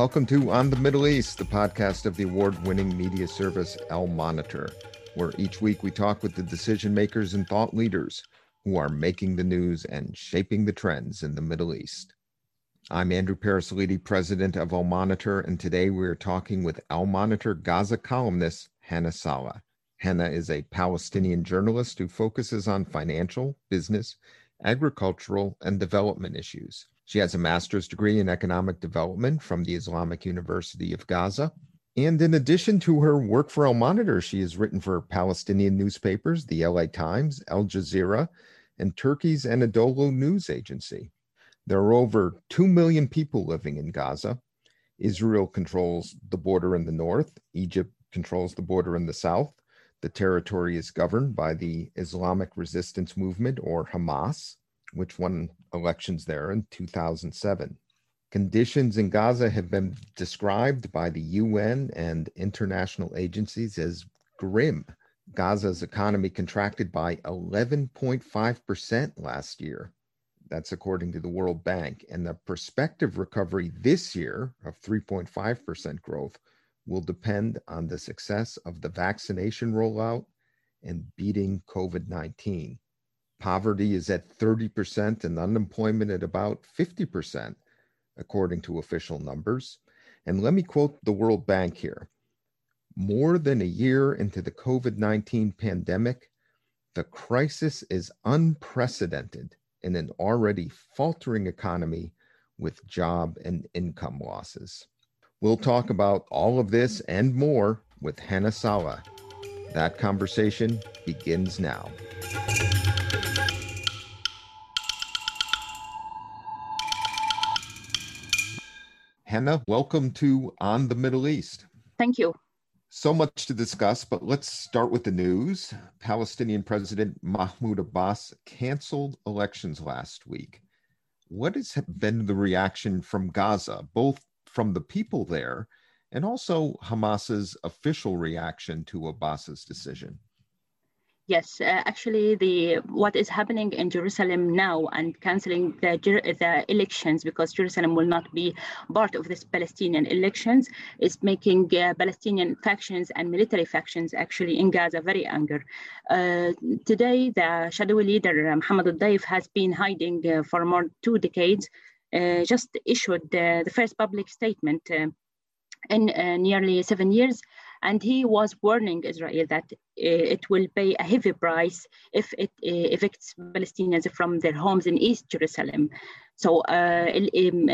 Welcome to On the Middle East, the podcast of the award winning media service Al Monitor, where each week we talk with the decision makers and thought leaders who are making the news and shaping the trends in the Middle East. I'm Andrew Parasiliti, president of Al Monitor, and today we are talking with Al Monitor Gaza columnist Hana Salah. Hana is a Palestinian journalist who focuses on financial, business, agricultural, and development issues. She has a master's degree in economic development from the Islamic University of Gaza. And in addition to her work for Al Monitor, she has written for Palestinian newspapers, the LA Times, Al Jazeera, and Turkey's Anadolu News Agency. There are over 2 million people living in Gaza. Israel controls the border in the north, Egypt controls the border in the south. The territory is governed by the Islamic Resistance Movement, or Hamas which won elections there in 2007. Conditions in Gaza have been described by the UN and international agencies as grim. Gaza's economy contracted by 11.5% last year. That's according to the World Bank. And the prospective recovery this year of 3.5% growth will depend on the success of the vaccination rollout and beating COVID 19. Poverty is at 30% and unemployment at about 50%, according to official numbers. And let me quote the World Bank here. More than a year into the COVID 19 pandemic, the crisis is unprecedented in an already faltering economy with job and income losses. We'll talk about all of this and more with Hana Salah. That conversation begins now. Hana, welcome to On the Middle East. Thank you. So much to discuss, but let's start with the news. Palestinian President Mahmoud Abbas canceled elections last week. What has been the reaction from Gaza, both from the people there and also Hamas's official reaction to Abbas's decision? Yes, uh, actually, the what is happening in Jerusalem now and canceling the the elections because Jerusalem will not be part of this Palestinian elections is making uh, Palestinian factions and military factions actually in Gaza very angry. Uh, today, the shadowy leader uh, Mohammed al-Daif has been hiding uh, for more two decades. Uh, just issued the first public statement in nearly seven years and he was warning Israel that uh, it will pay a heavy price if it uh, evicts Palestinians from their homes in East Jerusalem. So, uh,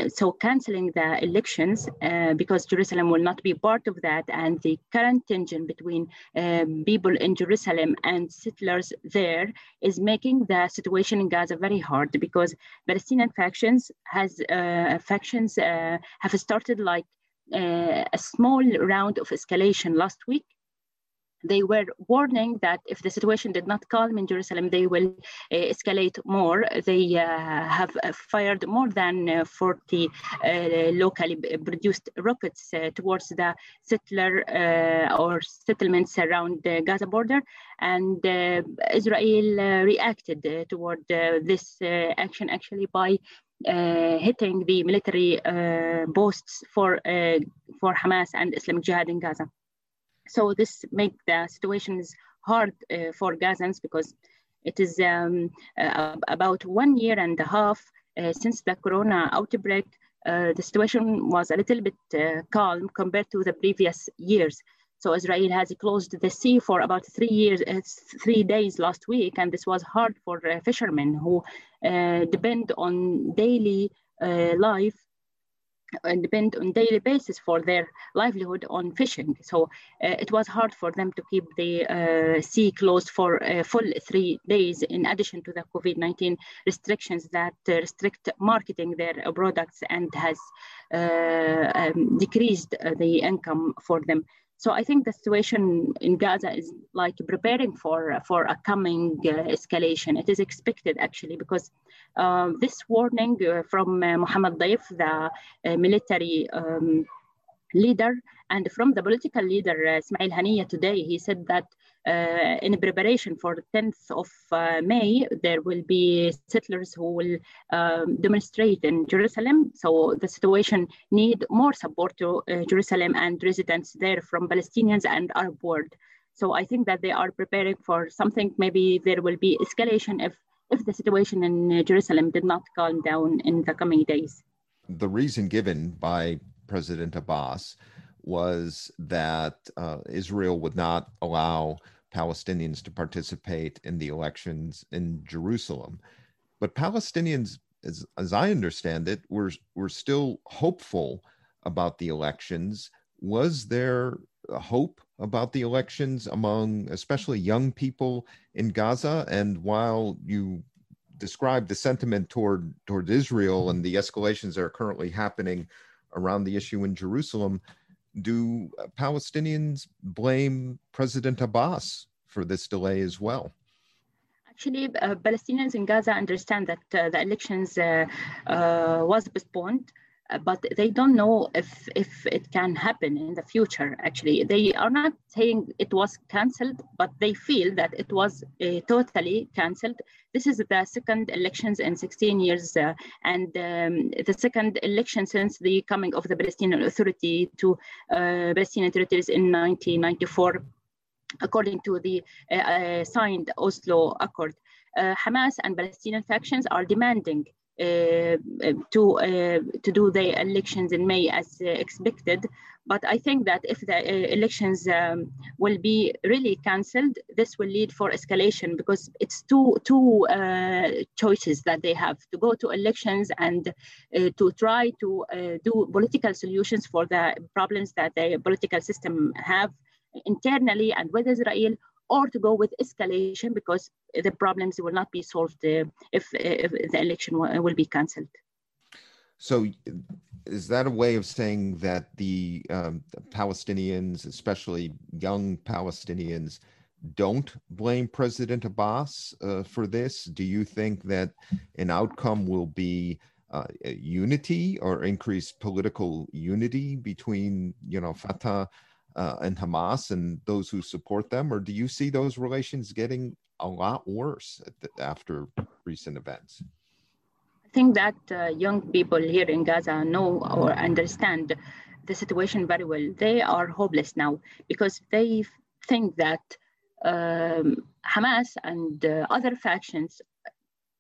so canceling the elections uh, because Jerusalem will not be part of that, and the current tension between um, people in Jerusalem and settlers there is making the situation in Gaza very hard because Palestinian factions has uh, factions have started like a small round of escalation last week. They were warning that if the situation did not calm in Jerusalem, they will uh, escalate more. They uh, have uh, fired more than uh, 40 uh, locally produced rockets towards the settler or settlements around the Gaza border. And Israel reacted toward this action actually by uh, hitting the military uh, posts for uh, for Hamas and Islamic Jihad in Gaza. So this make the situations hard uh, for Gazans because it is um, uh, about one year and a half uh, since the Corona outbreak. the situation was a little bit calm compared to the previous years. So Israel has closed the sea for about three years, uh, three days last week, and this was hard for uh, fishermen who uh, depend on daily uh, life and depend on daily basis for their livelihood on fishing. So uh, it was hard for them to keep the uh, sea closed for a full three days, in addition to the COVID-19 restrictions that uh, restrict marketing their products and has um, decreased the income for them. So I think the situation in Gaza is like preparing for for a coming uh, escalation. It is expected actually because um, this warning uh, from uh, Mohammed Daif, the uh, military um, leader, and from the political leader uh, Ismail Haniya today, he said that uh, in preparation for the 10th of uh, May, there will be settlers who will um, demonstrate in Jerusalem. So the situation need more support to uh, Jerusalem and residents there from Palestinians and Arab world. So I think that they are preparing for something. Maybe there will be escalation if if the situation in Jerusalem did not calm down in the coming days. The reason given by President Abbas was that uh, Israel would not allow Palestinians to participate in the elections in Jerusalem. But Palestinians, as, as I understand it, were, were still hopeful about the elections. Was there hope about the elections among especially young people in Gaza? And while you described the sentiment toward toward Israel and the escalations that are currently happening around the issue in Jerusalem, do Palestinians blame President Abbas for this delay as well? Actually, uh, Palestinians in Gaza understand that uh, the elections uh, uh was postponed uh, but they don't know if if it can happen in the future actually. They are not saying it was cancelled but they feel that it was uh, totally cancelled. This is the second elections in 16 years uh, and um, the second election since the coming of the palestinian authority to uh, palestinian territories in 1994 according to the uh, uh, signed oslo accord. Hamas and palestinian factions are demanding uh, to uh, to do the elections in May as uh, expected. But I think that if the elections um, will be really cancelled, this will lead for escalation because it's two two choices that they have to go to elections and to try to do political solutions for the problems that the political system have internally and with Israel, or to go with escalation because the problems will not be solved uh, if, if, the election will be cancelled. So, is that a way of saying that the, um, Palestinians, especially young Palestinians, don't blame President Abbas uh, for this? Do you think that an outcome will be uh, unity or increased political unity between, you know, Fatah uh, and Hamas and those who support them, or do you see those relations getting a lot worse after recent events? I think that uh, young people here in Gaza know or understand the situation very well. They are hopeless now because they think that um, Hamas and uh, other factions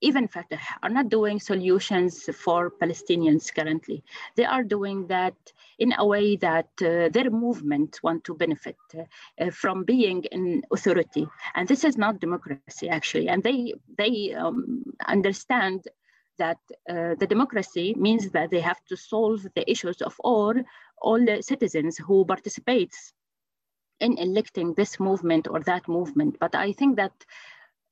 even Fatah are not doing solutions for Palestinians currently. They are doing that in a way that uh, their movement want to benefit uh, from being in authority, and this is not democracy actually. And they they um, understand that uh, the democracy means that they have to solve the issues of all all the citizens who participates in electing this movement or that movement. But I think that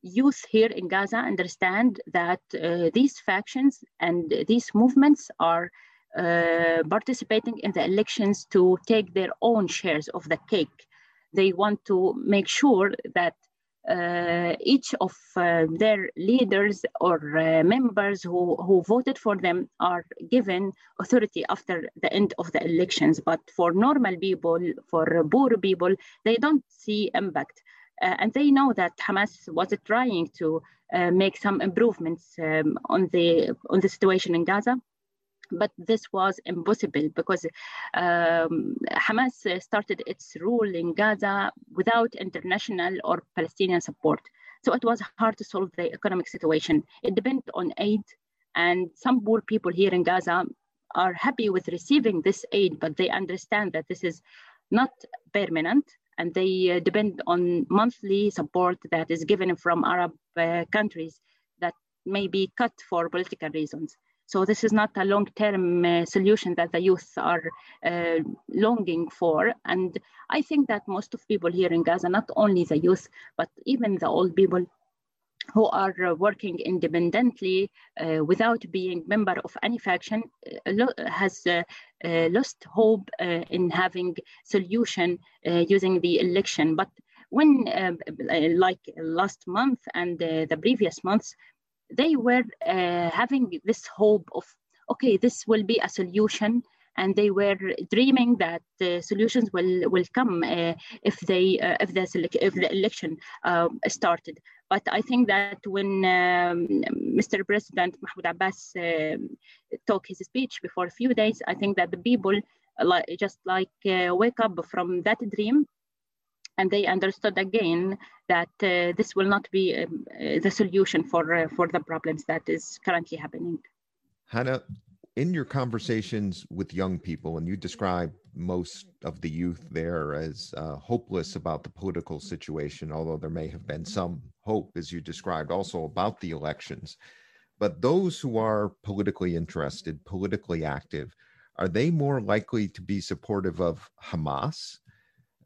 youth here in Gaza understand that uh, these factions and these movements are uh, participating in the elections to take their own shares of the cake. They want to make sure that uh, each of uh, their leaders or uh, members who, who voted for them are given authority after the end of the elections. But for normal people, for poor people, they don't see impact. Uh, and they know that Hamas was trying to uh, make some improvements um, on the on the situation in Gaza but this was impossible because um, Hamas started its rule in Gaza without international or Palestinian support. So it was hard to solve the economic situation. It depended on aid, and some poor people here in Gaza are happy with receiving this aid, but they understand that this is not permanent and they uh, depend on monthly support that is given from Arab uh, countries that may be cut for political reasons. So this is not a long-term uh, solution that the youth are uh, longing for. And I think that most of people here in Gaza, not only the youth, but even the old people who are uh, working independently uh, without being member of any faction uh, has uh, uh, lost hope uh, in having solution using the election but when like last month and the previous months they were having this hope of okay this will be a solution and they were dreaming that the solutions will will come uh, if they uh, if the if the election uh, started. But I think that when um, Mr. President Mahmoud Abbas um, took his speech before a few days, I think that the people just like uh, wake up from that dream and they understood again that uh, this will not be um, uh, the solution for uh, for the problems that is currently happening. Hana, in your conversations with young people, and you describe most of the youth there as uh, hopeless about the political situation, although there may have been some hope, as you described, also about the elections. But those who are politically interested, politically active, are they more likely to be supportive of Hamas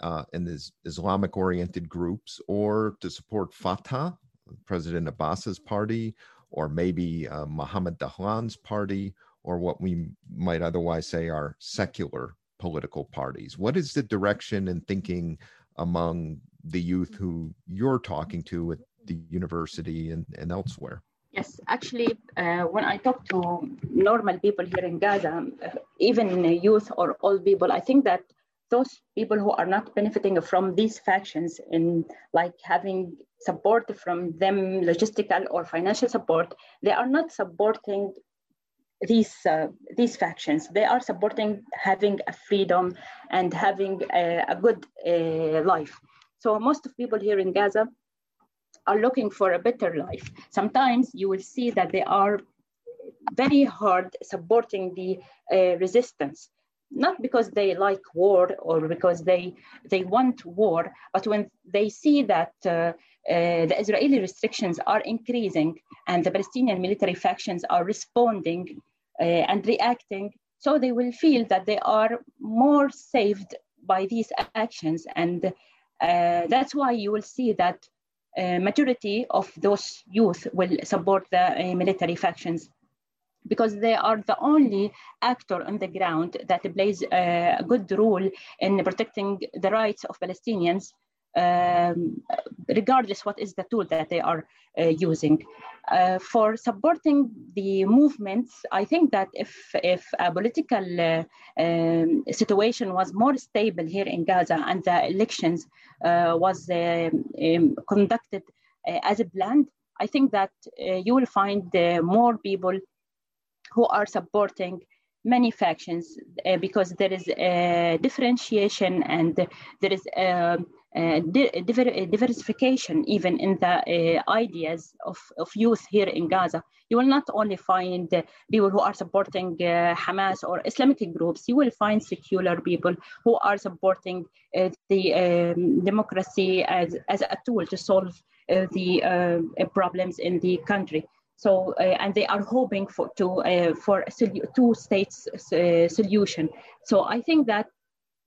uh, and these Islamic oriented groups or to support Fatah, President Abbas's party, or maybe uh, Mohammed Dahlan's party, or what we might otherwise say are secular political parties? What is the direction and thinking among the youth who you're talking to at the university and, and elsewhere? Yes, actually, uh, when I talk to normal people here in Gaza, uh, even youth or old people, I think that those people who are not benefiting from these factions in like having support from them logistical or financial support they are not supporting these uh, these factions they are supporting having a freedom and having a, a good uh, life so most of people here in gaza are looking for a better life. Sometimes you will see that they are very hard supporting the uh, resistance. Not because they like war or because they they want war, but when they see that uh, uh, the Israeli restrictions are increasing and the Palestinian military factions are responding uh, and reacting, so they will feel that they are more saved by these actions, and uh, that's why you will see that uh, majority of those youth will support the uh, military factions because they are the only actor on the ground that plays a good role in protecting the rights of Palestinians, um, regardless what is the tool that they are uh, using. Uh, for supporting the movements, I think that if, if a political uh, um, situation was more stable here in Gaza and the elections uh, was um, um conducted uh, as planned, I think that uh, you will find more people who are supporting many factions uh, because there is a differentiation and there is a, a diversification even in the uh, ideas of, of youth here in Gaza. You will not only find people who are supporting uh, Hamas or Islamic groups, you will find secular people who are supporting uh, the um, democracy as, as a tool to solve uh, the uh, problems in the country. So, uh, and they are hoping for to uh, for two states uh, solution. So I think that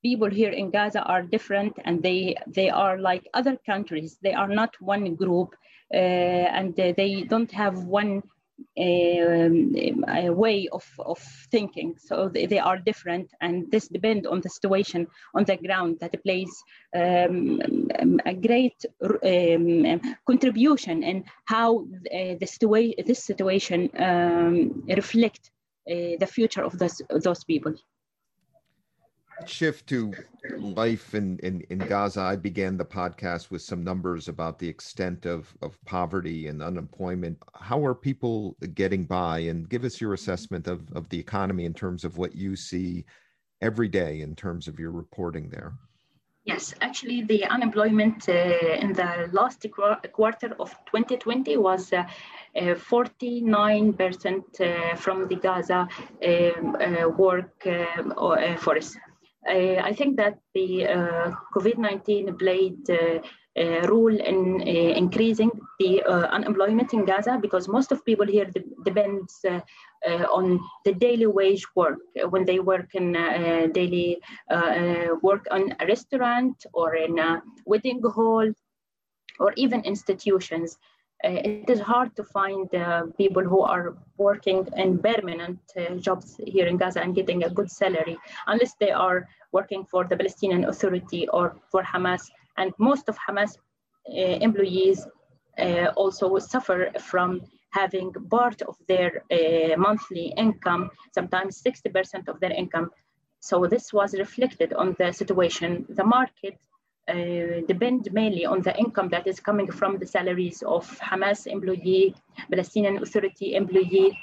people here in Gaza are different, and they they are like other countries. They are not one group, and they don't have one um, a way of, of thinking. So they, they, are different, and this depends on the situation on the ground that plays um, a great um, contribution in how uh, the situa- this situation um, reflect uh, the future of those, those people shift to life in, in, in Gaza, I began the podcast with some numbers about the extent of, of poverty and unemployment. How are people getting by? And give us your assessment of, of the economy in terms of what you see every day in terms of your reporting there. Yes, actually, the unemployment uh, in the last quarter of 2020 was uh, 49% uh, from the Gaza um, uh, work uh, force. Uh, I think that the uh, COVID-19 played uh, a role in uh, increasing the uh, unemployment in Gaza because most of people here de- depends uh, on the daily wage work when they work in daily work on a restaurant or in a wedding hall or even institutions. Uh, it is hard to find uh, people who are working in permanent uh, jobs here in Gaza and getting a good salary, unless they are working for the Palestinian Authority or for Hamas. And most of Hamas employees also suffer from having part of their uh, monthly income, sometimes 60% of their income, So this was reflected on the situation. The market depend mainly on the income that is coming from the salaries of Hamas employee, Palestinian Authority employee,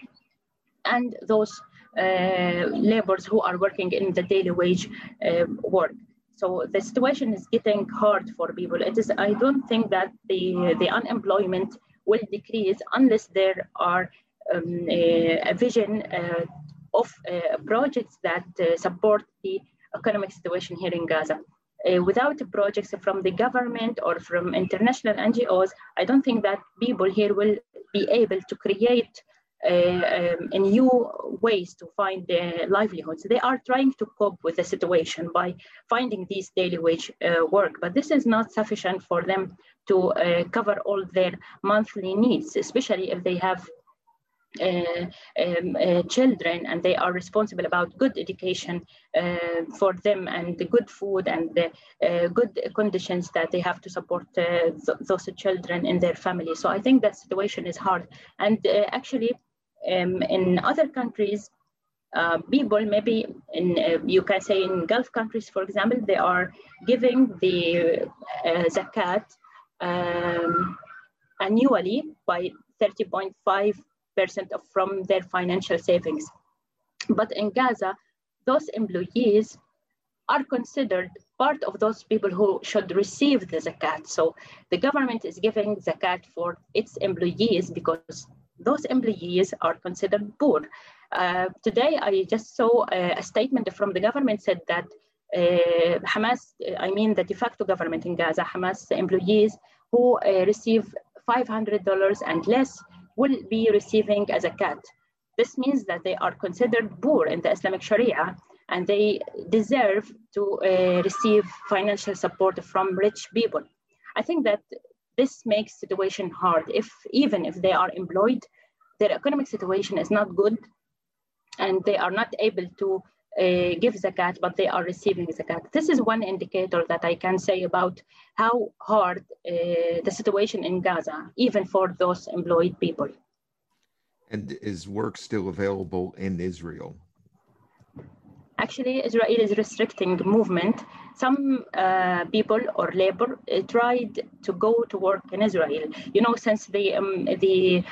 and those uh, laborers who are working in the daily wage uh, work. So the situation is getting hard for people. It is. I don't think that the the unemployment will decrease unless there are um, a, a, vision uh, of uh, projects that uh, support the economic situation here in Gaza. Uh, without projects from the government or from international NGOs, I don't think that people here will be able to create uh, um, new ways to find their livelihoods. They are trying to cope with the situation by finding these daily wage uh, work, but this is not sufficient for them to uh, cover all their monthly needs, especially if they have um, uh, children and they are responsible about good education uh, for them and the good food and the uh, good conditions that they have to support uh, th those children in their family. So I think that situation is hard. And uh, actually, um, in other countries, uh, people maybe in uh, you can say in Gulf countries, for example, they are giving the uh, zakat um, annually by 30.5 percent from their financial savings. But in Gaza, those employees are considered part of those people who should receive the zakat. So the government is giving zakat for its employees because those employees are considered poor. Uh, today, I just saw a, a, statement from the government said that uh, Hamas, I mean the de facto government in Gaza, Hamas employees who uh, receive $500 and less will be receiving as a cut. This means that they are considered poor in the Islamic Sharia and they deserve to uh, receive financial support from rich people. I think that this makes situation hard. If even if they are employed, their economic situation is not good, and they are not able to uh, give zakat, but they are receiving zakat. This is one indicator that I can say about how hard uh, the situation in Gaza, even for those employed people. And is work still available in Israel? Actually, Israel is restricting movement. Some uh, people or labor uh, tried to go to work in Israel. You know, since the um, the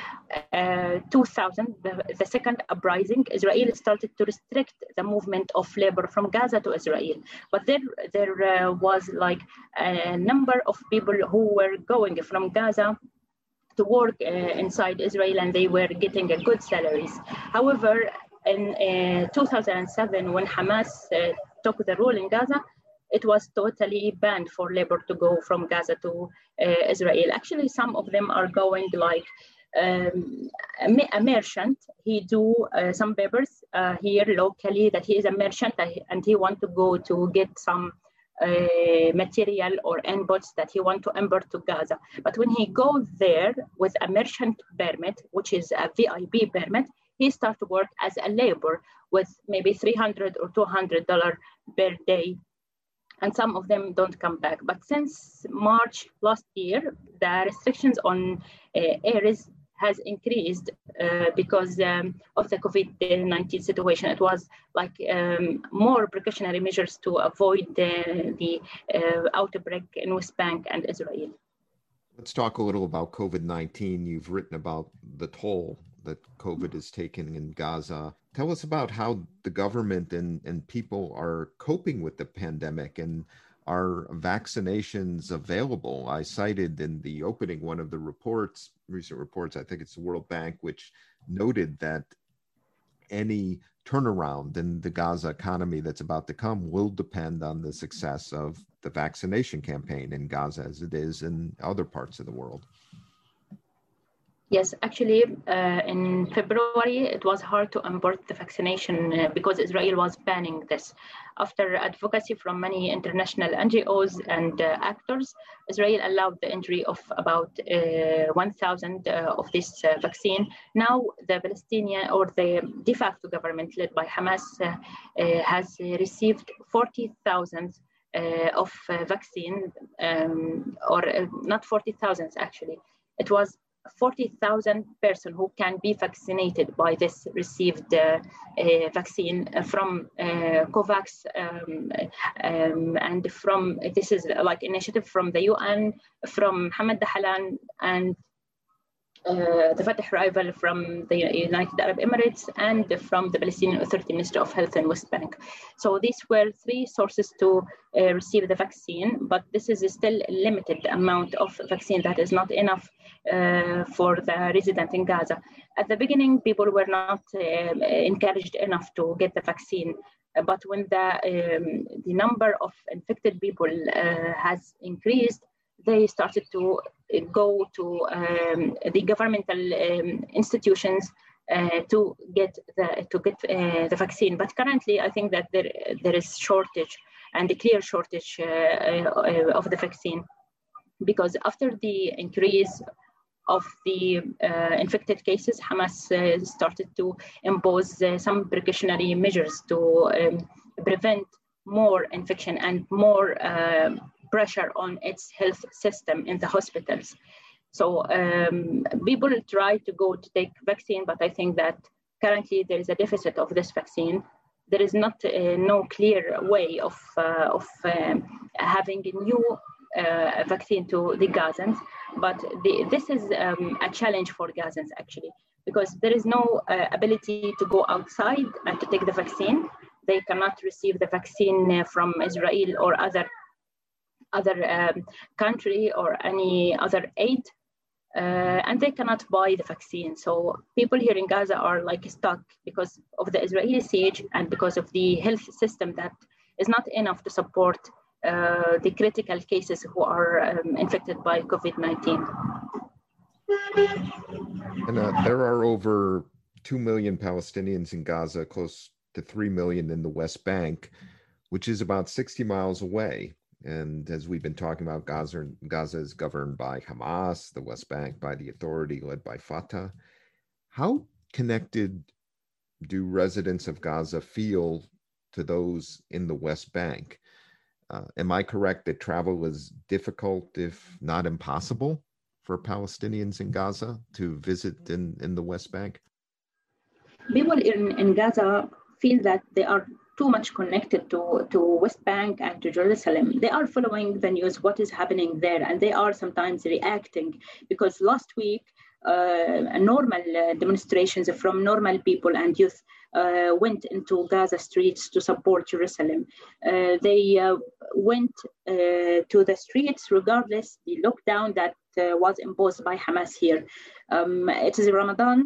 uh, 2000, the, the, second uprising, Israel started to restrict the movement of labor from Gaza to Israel. But there, there uh, was like a number of people who were going from Gaza to work uh, inside Israel and they were getting a good salaries. However, in uh, 2007, when Hamas uh, took the rule in Gaza, it was totally banned for labor to go from Gaza to uh, Israel. Actually, some of them are going like um, a, merchant. He do uh, some papers uh, here locally that he is a merchant and he want to go to get some uh, material or inputs that he want to import to Gaza. But when he goes there with a merchant permit, which is a VIP permit, he started to work as a labor with maybe 300 or 200 dollar per day and some of them don't come back but since march last year the restrictions on uh, has increased uh, because um, of the COVID-19 situation. It was like um, more precautionary measures to avoid the, the uh, outbreak in West Bank and Israel. Let's talk a little about COVID 19. You've written about the toll that COVID is taking in Gaza. Tell us about how the government and, and people are coping with the pandemic and are vaccinations available? I cited in the opening one of the reports, recent reports, I think it's the World Bank, which noted that any turnaround in the Gaza economy that's about to come will depend on the success of the vaccination campaign in Gaza as it is in other parts of the world. Yes, actually, uh, in February, it was hard to import the vaccination uh, because Israel was banning this. After advocacy from many international NGOs and uh, actors, Israel allowed the entry of about uh, 1,000 uh, of this uh, vaccine. Now, the Palestinian or the de facto government led by Hamas has received 40,000 of vaccine, um, or not 40,000 actually. It was 40,000 person who can be vaccinated by this received uh, uh, vaccine from uh, COVAX um, um, and from this is like initiative from the UN, from Hamad Dahlan and uh, the Fatah rival from the United Arab Emirates and from the Palestinian Authority Ministry of Health in West Bank. So these were three sources to uh, receive the vaccine, but this is still a limited amount of vaccine that is not enough uh, for the resident in Gaza. At the beginning, people were not um, encouraged enough to get the vaccine. But when the, um, the number of infected people uh, has increased, they started to uh, go to um, the governmental um, institutions uh, to get the to get uh, the vaccine. But currently, I think that there there is shortage and a clear shortage uh, uh of the vaccine because after the increase of the uh, infected cases, Hamas started to impose some precautionary measures to um, prevent more infection and more pressure on its health system in the hospitals. So um, people try to go to take vaccine, but I think that currently there is a deficit of this vaccine. There is not uh, no clear way of, uh, of um, having a new uh, vaccine to the Gazans, but the, this is um, a challenge for Gazans actually, because there is no uh, ability to go outside and to take the vaccine. They cannot receive the vaccine uh, from Israel or other other um, country or any other aid uh, and they cannot buy the vaccine. So people here in Gaza are like stuck because of the Israeli siege and because of the health system that is not enough to support uh, the critical cases who are um, infected by COVID-19. And uh, there are over 2 million Palestinians in Gaza, close to 3 million in the West Bank, which is about 60 miles away. And as we've been talking about, Gaza, Gaza is governed by Hamas, the West Bank by the authority led by Fatah. How connected do residents of Gaza feel to those in the West Bank? Uh, am I correct that travel is difficult, if not impossible, for Palestinians in Gaza to visit in, in the West Bank? People in, in Gaza feel that they are too much connected to, to West Bank and to Jerusalem. They are following the news, what is happening there, and they are sometimes reacting because last week, uh, normal uh, demonstrations from normal people and youth uh, went into Gaza streets to support Jerusalem. Uh, they uh, went uh, to the streets regardless the lockdown that was imposed by Hamas here. Um, it is Ramadan,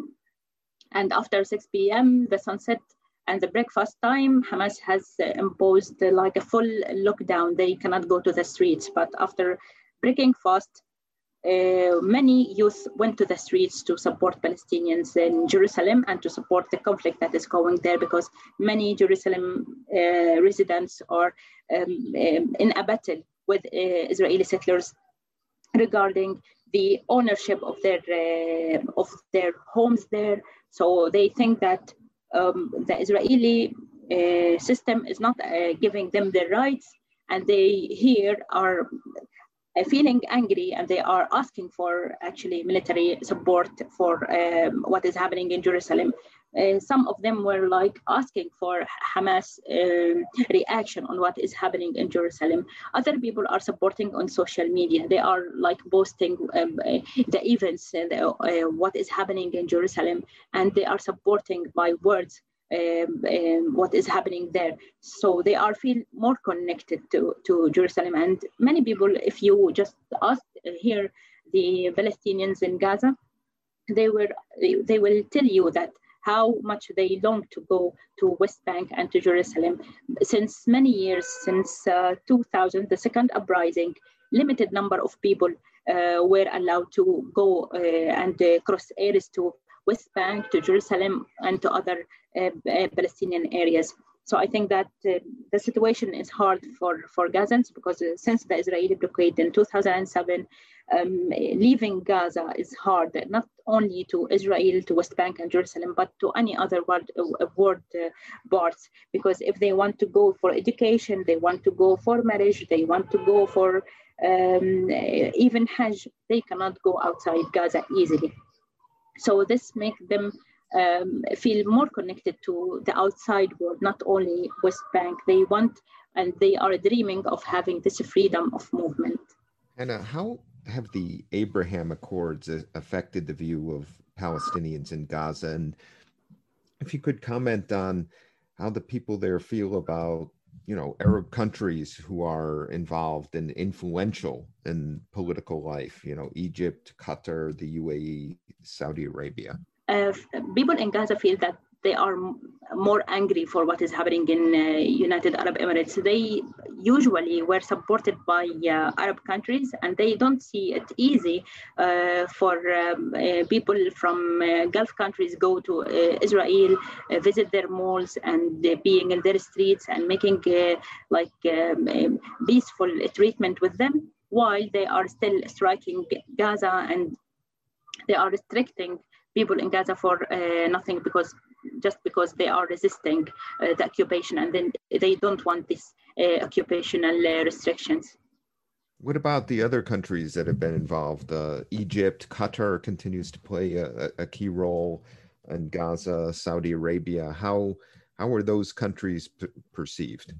and after 6 p.m., the sunset and the breakfast time, Hamas has uh, imposed uh, like a full lockdown. They cannot go to the streets. But after breaking fast, uh, many youth went to the streets to support Palestinians in Jerusalem and to support the conflict that is going there because many Jerusalem uh, residents are um, um, in a battle with uh, Israeli settlers regarding the ownership of their uh, of their homes there. So they think that um, the Israeli uh, system is not uh, giving them their rights, and they here are uh, feeling angry and they are asking for actually military support for um, what is happening in Jerusalem. Uh, some of them were like asking for Hamas uh, reaction on what is happening in Jerusalem. Other people are supporting on social media. They are like posting um, uh, the events and uh, what is happening in Jerusalem, and they are supporting by words um, um, what is happening there. So they are feel more connected to, to Jerusalem. And many people, if you just ask here the Palestinians in Gaza, they were they will tell you that how much they long to go to West Bank and to Jerusalem. Since many years, since uh, 2000, the second uprising, limited number of people uh, were allowed to go uh, and uh, cross areas to West Bank, to Jerusalem, and to other uh, uh, Palestinian areas. So I think that uh, the situation is hard for, for Gazans because uh, since the Israeli blockade in 2007, um, leaving Gaza is hard, not only to Israel, to West Bank and Jerusalem, but to any other world, uh, world uh, parts. Because if they want to go for education, they want to go for marriage, they want to go for um, even Hajj, they cannot go outside Gaza easily. So this makes them um, feel more connected to the outside world, not only West Bank. They want and they are dreaming of having this freedom of movement. And how have the Abraham Accords affected the view of Palestinians in Gaza? And if you could comment on how the people there feel about you know arab countries who are involved and influential in political life you know egypt qatar the uae saudi arabia uh, people in gaza feel that they are more angry for what is happening in uh, United Arab Emirates. They usually were supported by uh, Arab countries, and they don't see it easy uh, for um, uh, people from uh, Gulf countries go to uh, Israel, visit their malls, and being in their streets and making like um, peaceful treatment with them, while they are still striking Gaza and they are restricting people in Gaza for nothing because just because they are resisting uh, the occupation and then they don't want these uh, occupational uh, restrictions. What about the other countries that have been involved? Uh, Egypt, Qatar continues to play a, a, key role in Gaza, Saudi Arabia. How how are those countries p- perceived?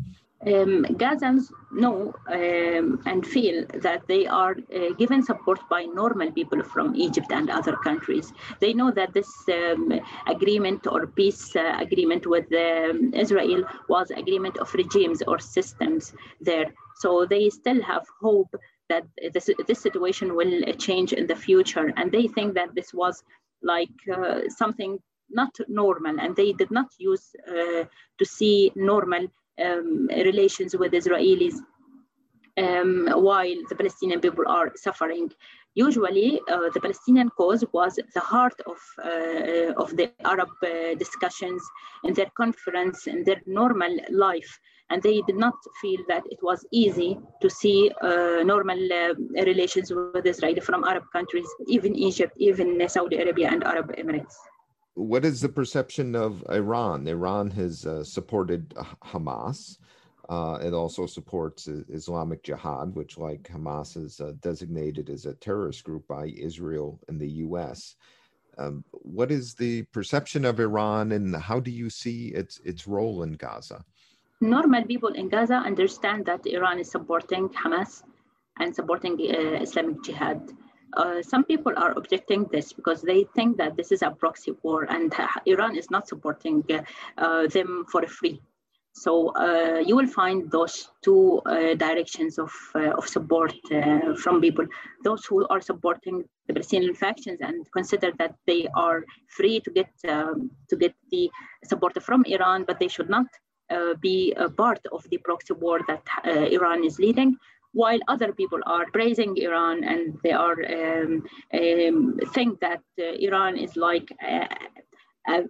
Um, Gazans know um, and feel that they are uh, given support by normal people from Egypt and other countries. They know that this um, agreement or peace uh, agreement with um, Israel was agreement of regimes or systems there. So they still have hope that this, this situation will change in the future. And they think that this was like uh, something not normal and they did not use uh, to see normal um, relations with Israelis um, while the Palestinian people are suffering. Usually, uh, the Palestinian cause was the heart of, uh, of the Arab uh, discussions in their conference, in their normal life. And they did not feel that it was easy to see uh, normal uh, relations with Israel from Arab countries, even Egypt, even Saudi Arabia and Arab Emirates what is the perception of Iran? Iran has uh, supported Hamas. Uh, it also supports Islamic Jihad, which, like Hamas, is uh, designated as a terrorist group by Israel and the U.S. Um, what is the perception of Iran, and how do you see its its role in Gaza? Normal people in Gaza understand that Iran is supporting Hamas and supporting uh, Islamic Jihad uh, some people are objecting this because they think that this is a proxy war and Iran is not supporting uh, them for free. So uh, you will find those two uh, directions of, uh, of support uh, from people. Those who are supporting the Palestinian factions and consider that they are free to get um, to get the support from Iran, but they should not be a part of the proxy war that Iran is leading while other people are praising Iran and they are um, um, think that uh, Iran is like, uh, uh,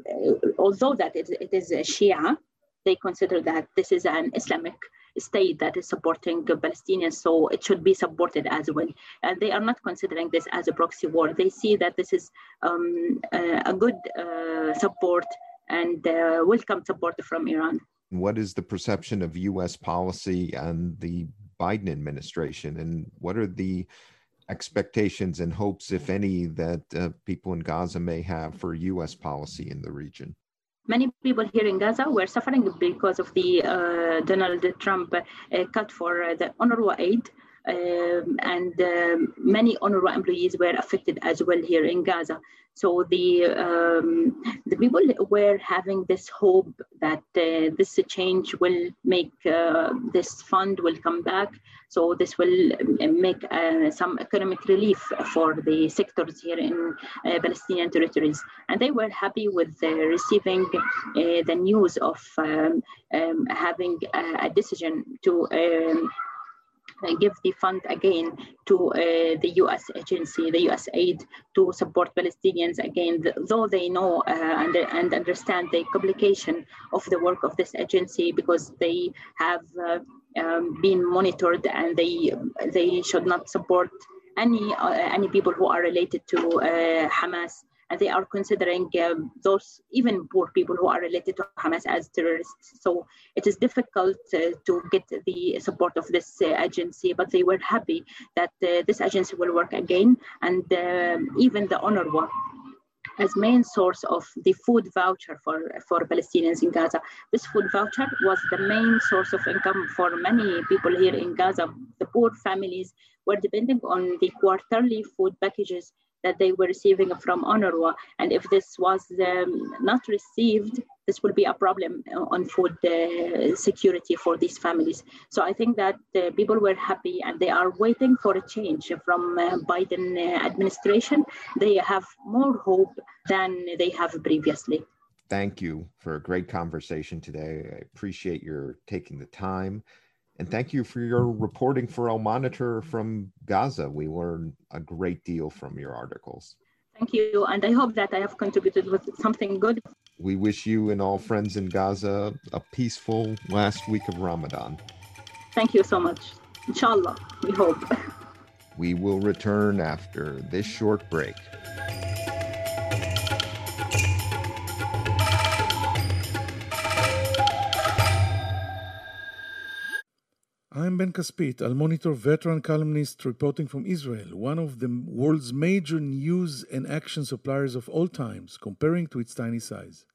although that it, it is a Shia, they consider that this is an Islamic state that is supporting Palestinians, so it should be supported as well. And they are not considering this as a proxy war. They see that this is um, a good uh, support and uh, welcome support from Iran. What is the perception of U.S. policy and the Biden administration, and what are the expectations and hopes, if any, that uh, people in Gaza may have for U.S. policy in the region? Many people here in Gaza were suffering because of the uh, Donald Trump uh, cut for uh, the UNRWA aid. Um, and um, many UNRWA employees were affected as well here in Gaza. So the um, the people were having this hope that uh, this change will make uh, this fund will come back. So this will uh, make uh, some economic relief for the sectors here in uh, Palestinian territories, and they were happy with uh, receiving the news of um, um, having a, a, decision to um, give the fund again to uh, the US agency, the US aid to support Palestinians again, though they know uh, and, and understand the complication of the work of this agency because they have uh, um, been monitored and they, they should not support any, uh, any people who are related to uh, Hamas they are considering um, those even poor people who are related to Hamas as terrorists. So it is difficult uh, to get the support of this uh, agency, but they were happy that uh, this agency will work again, and um, even the UNRWA as main source of the food voucher for, for Palestinians in Gaza. This food voucher was the main source of income for many people here in Gaza. The poor families were depending on the quarterly food packages that they were receiving from UNRWA. And if this was um, not received, this will be a problem on food uh, security for these families. So I think that uh, people were happy and they are waiting for a change from uh, Biden uh, administration. They have more hope than they have previously. Thank you for a great conversation today. I appreciate your taking the time and thank you for your reporting for Al Monitor from Gaza. We learned a great deal from your articles. Thank you. And I hope that I have contributed with something good. We wish you and all friends in Gaza a peaceful last week of Ramadan. Thank you so much. Inshallah, we hope. We will return after this short break. I'm Ben Caspit, Al Monitor veteran columnist reporting from Israel, one of the world's major news and action suppliers of all times, comparing to its tiny size.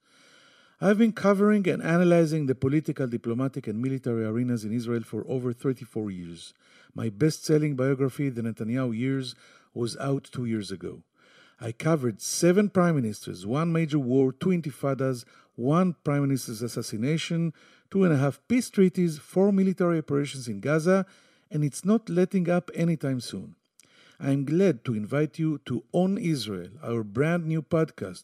I've been covering and analyzing the political, diplomatic, and military arenas in Israel for over 34 years. My best selling biography, The Netanyahu Years, was out two years ago. I covered seven prime ministers, one major war, two intifadas, one prime minister's assassination, two and a half peace treaties, four military operations in Gaza, and it's not letting up anytime soon. I am glad to invite you to On Israel, our brand new podcast,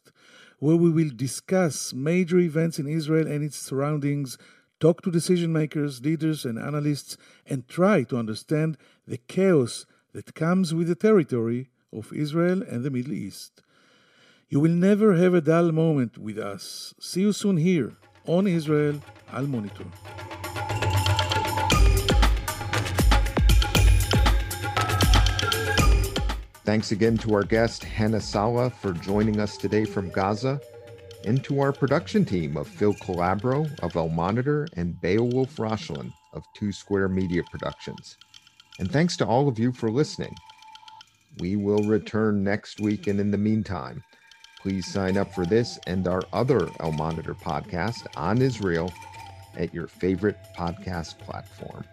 where we will discuss major events in Israel and its surroundings, talk to decision makers, leaders, and analysts, and try to understand the chaos that comes with the territory of Israel and the Middle East. You will never have a dull moment with us. See you soon here on Israel Al Monitor. Thanks again to our guest, Hana Salah, for joining us today from Gaza, and to our production team of Phil Calabro of Al Monitor and Beowulf Roshlan of Two Square Media Productions. And thanks to all of you for listening. We will return next week, and in the meantime, please sign up for this and our other Al Monitor podcast on Israel at your favorite podcast platform.